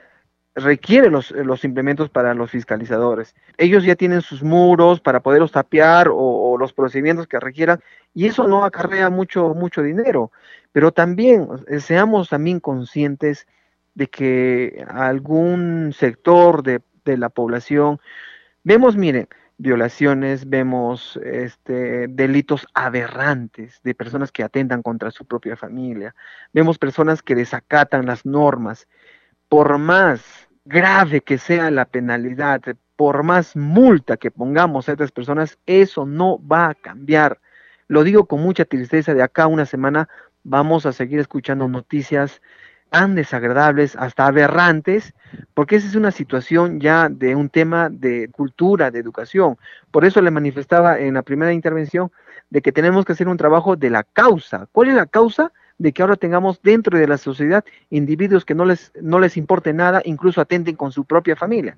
requiere los, los, implementos para los fiscalizadores. Ellos ya tienen sus muros para poderlos tapear o, los procedimientos que requieran y eso no acarrea mucho, mucho dinero. Pero también eh, seamos también conscientes de que algún sector de, de la población, vemos, miren, violaciones, vemos este, delitos aberrantes de personas que atentan contra su propia familia, vemos personas que desacatan las normas. Por más grave que sea la penalidad, por más multa que pongamos a estas personas, eso no va a cambiar. Lo digo con mucha tristeza, de acá una semana vamos a seguir escuchando noticias tan desagradables, hasta aberrantes, porque esa es una situación ya de un tema de cultura, de educación. Por eso le manifestaba en la primera intervención de que tenemos que hacer un trabajo de la causa. ¿Cuál es la causa? De que ahora tengamos dentro de la sociedad individuos que no les, no les importe nada, incluso atenten con su propia familia.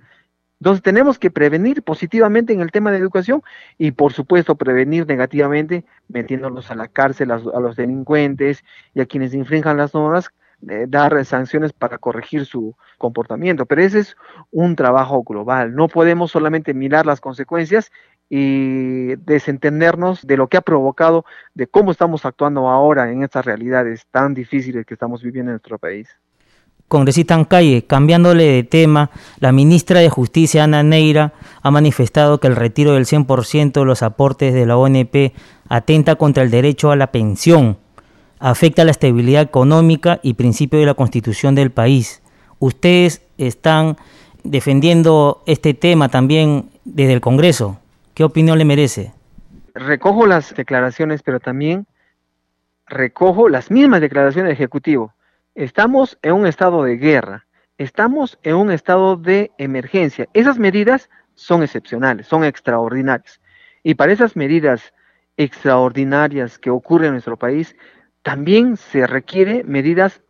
Entonces tenemos que prevenir positivamente en el tema de educación y por supuesto prevenir negativamente metiéndolos a la cárcel a, los delincuentes y a quienes infrinjan las normas, eh, dar sanciones para corregir su comportamiento. Pero ese es un trabajo global. No podemos solamente mirar las consecuencias y desentendernos de lo que ha provocado, de cómo estamos actuando ahora en estas realidades tan difíciles que estamos viviendo en nuestro país. Congresista Calle, cambiándole de tema, la ministra de Justicia, Ana Neira, ha manifestado que el retiro del 100% de los aportes de la ONP atenta contra el derecho a la pensión, afecta la estabilidad económica y principio de la constitución del país. Ustedes están defendiendo este tema también desde el Congreso. ¿Qué opinión le merece? Recojo las declaraciones, pero también recojo las mismas declaraciones del Ejecutivo. Estamos en un estado de guerra, estamos en un estado de emergencia. Esas medidas son excepcionales, son extraordinarias. Y para esas medidas extraordinarias que ocurren en nuestro país, también se requiere medidas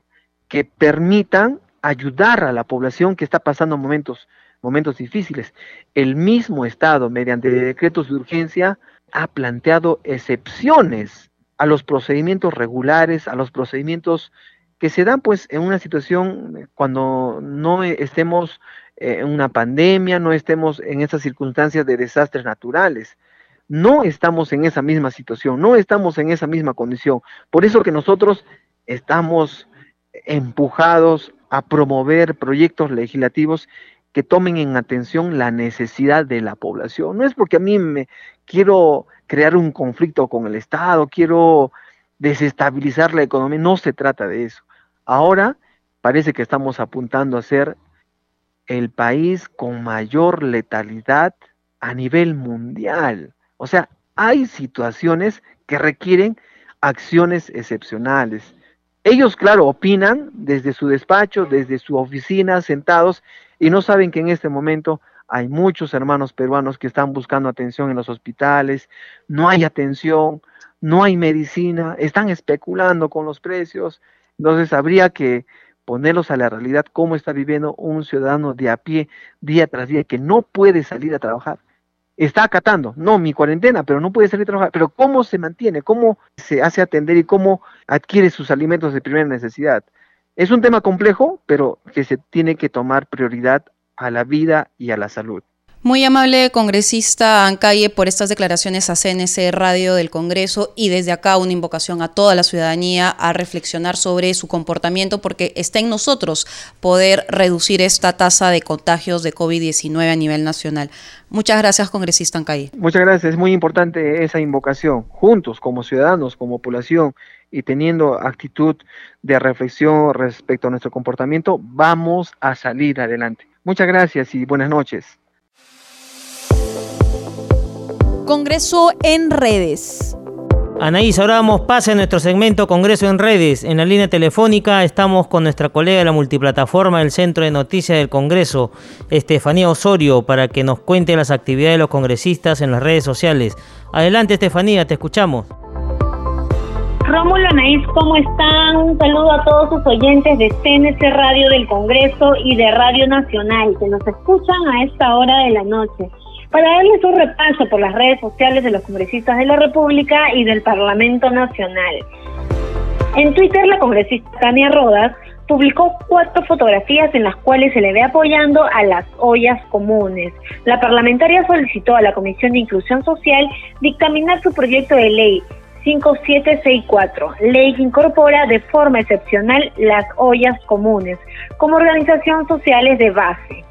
que permitan ayudar a la población que está pasando momentos, momentos difíciles. El mismo Estado, mediante decretos de urgencia, ha planteado excepciones a los procedimientos regulares, a los procedimientos que se dan pues en una situación cuando no estemos en una pandemia, no estemos en esas circunstancias de desastres naturales. No estamos en esa misma situación, no estamos en esa misma condición. Por eso que nosotros estamos empujados a promover proyectos legislativos que tomen en atención la necesidad de la población. No es porque a mí me quiero crear un conflicto con el Estado, quiero desestabilizar la economía, no se trata de eso. Ahora parece que estamos apuntando a ser el país con mayor letalidad a nivel mundial. O sea, hay situaciones que requieren acciones excepcionales. Ellos, claro, opinan desde su despacho, desde su oficina, sentados, y no saben que en este momento hay muchos hermanos peruanos que están buscando atención en los hospitales, no hay atención, no hay medicina, están especulando con los precios. Entonces habría que ponerlos a la realidad cómo está viviendo un ciudadano de a pie día tras día que no puede salir a trabajar. Está acatando, no mi cuarentena, pero no puede salir a trabajar. Pero ¿cómo se mantiene? ¿Cómo se hace atender y cómo adquiere sus alimentos de primera necesidad? Es un tema complejo, pero que se tiene que tomar prioridad a la vida y a la salud. Muy amable congresista Ancalle por estas declaraciones a CNC Radio del Congreso y desde acá una invocación a toda la ciudadanía a reflexionar sobre su comportamiento porque está en nosotros poder reducir esta tasa de contagios de COVID-19 a nivel nacional. Muchas gracias, congresista Ancalle. Muchas gracias, es muy importante esa invocación. Juntos, como ciudadanos, como población y teniendo actitud de reflexión respecto a nuestro comportamiento, vamos a salir adelante. Muchas gracias y buenas noches. Congreso en redes. Anaís, ahora damos pase a nuestro segmento Congreso en redes. En la línea telefónica estamos con nuestra colega de la multiplataforma del Centro de Noticias del Congreso, Estefanía Osorio, para que nos cuente las actividades de los congresistas en las redes sociales. Adelante, Estefanía, te escuchamos. Rómulo Anaís, ¿cómo están? Un saludo a todos sus oyentes de CNC Radio del Congreso y de Radio Nacional que nos escuchan a esta hora de la noche para darles un repaso por las redes sociales de los congresistas de la República y del Parlamento Nacional. En Twitter, la congresista Tania Rodas publicó cuatro fotografías en las cuales se le ve apoyando a las ollas comunes. La parlamentaria solicitó a la Comisión de Inclusión Social dictaminar su proyecto de ley 5764, ley que incorpora de forma excepcional las ollas comunes como organización sociales de base.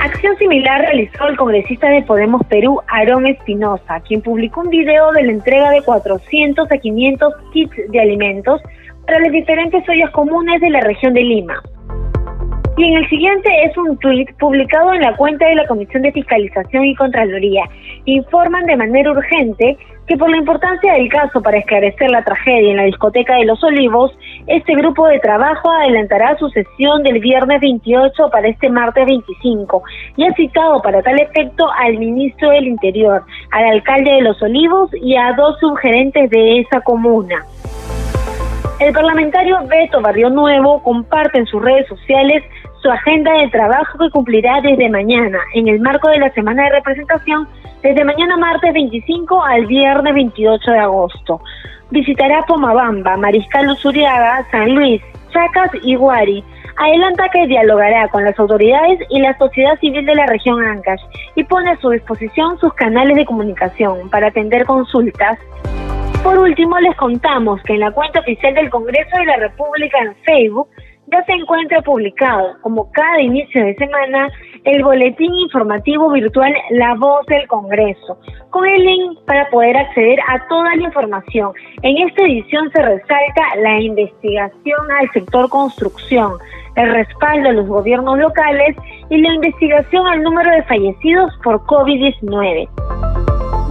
Acción similar realizó el congresista de Podemos Perú, Aarón Espinosa, quien publicó un video de la entrega de 400 a 500 kits de alimentos para las diferentes ollas comunes de la región de Lima. Y en el siguiente es un tuit publicado en la cuenta de la Comisión de Fiscalización y Contraloría. Informan de manera urgente que por la importancia del caso para esclarecer la tragedia en la discoteca de Los Olivos, este grupo de trabajo adelantará su sesión del viernes 28 para este martes 25 y ha citado para tal efecto al ministro del Interior, al alcalde de Los Olivos y a dos subgerentes de esa comuna. El parlamentario Beto Barrio Nuevo comparte en sus redes sociales su agenda de trabajo que cumplirá desde mañana en el marco de la semana de representación desde mañana martes 25 al viernes 28 de agosto. Visitará Pomabamba, Mariscal Usuriaga, San Luis, Chacas y Guari. Adelanta que dialogará con las autoridades y la sociedad civil de la región Ancash y pone a su disposición sus canales de comunicación para atender consultas. Por último, les contamos que en la cuenta oficial del Congreso de la República en Facebook ya se encuentra publicado, como cada inicio de semana, el boletín informativo virtual La Voz del Congreso, con el link para poder acceder a toda la información. En esta edición se resalta la investigación al sector construcción, el respaldo a los gobiernos locales y la investigación al número de fallecidos por COVID-19.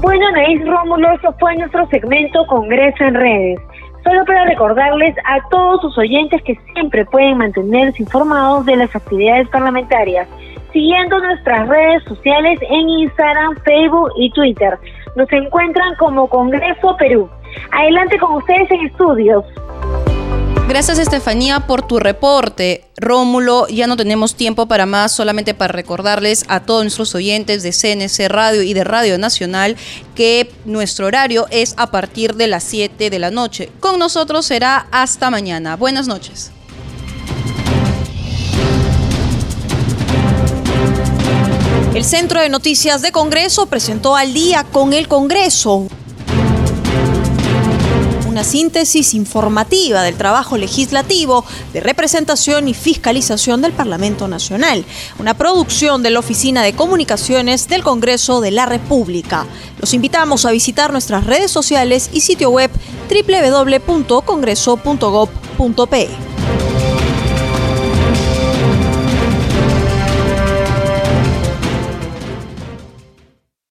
Bueno, Anaís Rómulo, eso fue nuestro segmento Congreso en Redes. Solo para recordarles a todos sus oyentes que siempre pueden mantenerse informados de las actividades parlamentarias siguiendo nuestras redes sociales en Instagram, Facebook y Twitter. Nos encuentran como Congreso Perú. Adelante con ustedes en estudios. Gracias Estefanía por tu reporte. Rómulo, ya no tenemos tiempo para más, solamente para recordarles a todos nuestros oyentes de CNC Radio y de Radio Nacional que nuestro horario es a partir de las 7 de la noche. Con nosotros será hasta mañana. Buenas noches. El Centro de Noticias de Congreso presentó al día con el Congreso una síntesis informativa del trabajo legislativo de representación y fiscalización del Parlamento Nacional, una producción de la Oficina de Comunicaciones del Congreso de la República. Los invitamos a visitar nuestras redes sociales y sitio web www.congreso.gov.pe.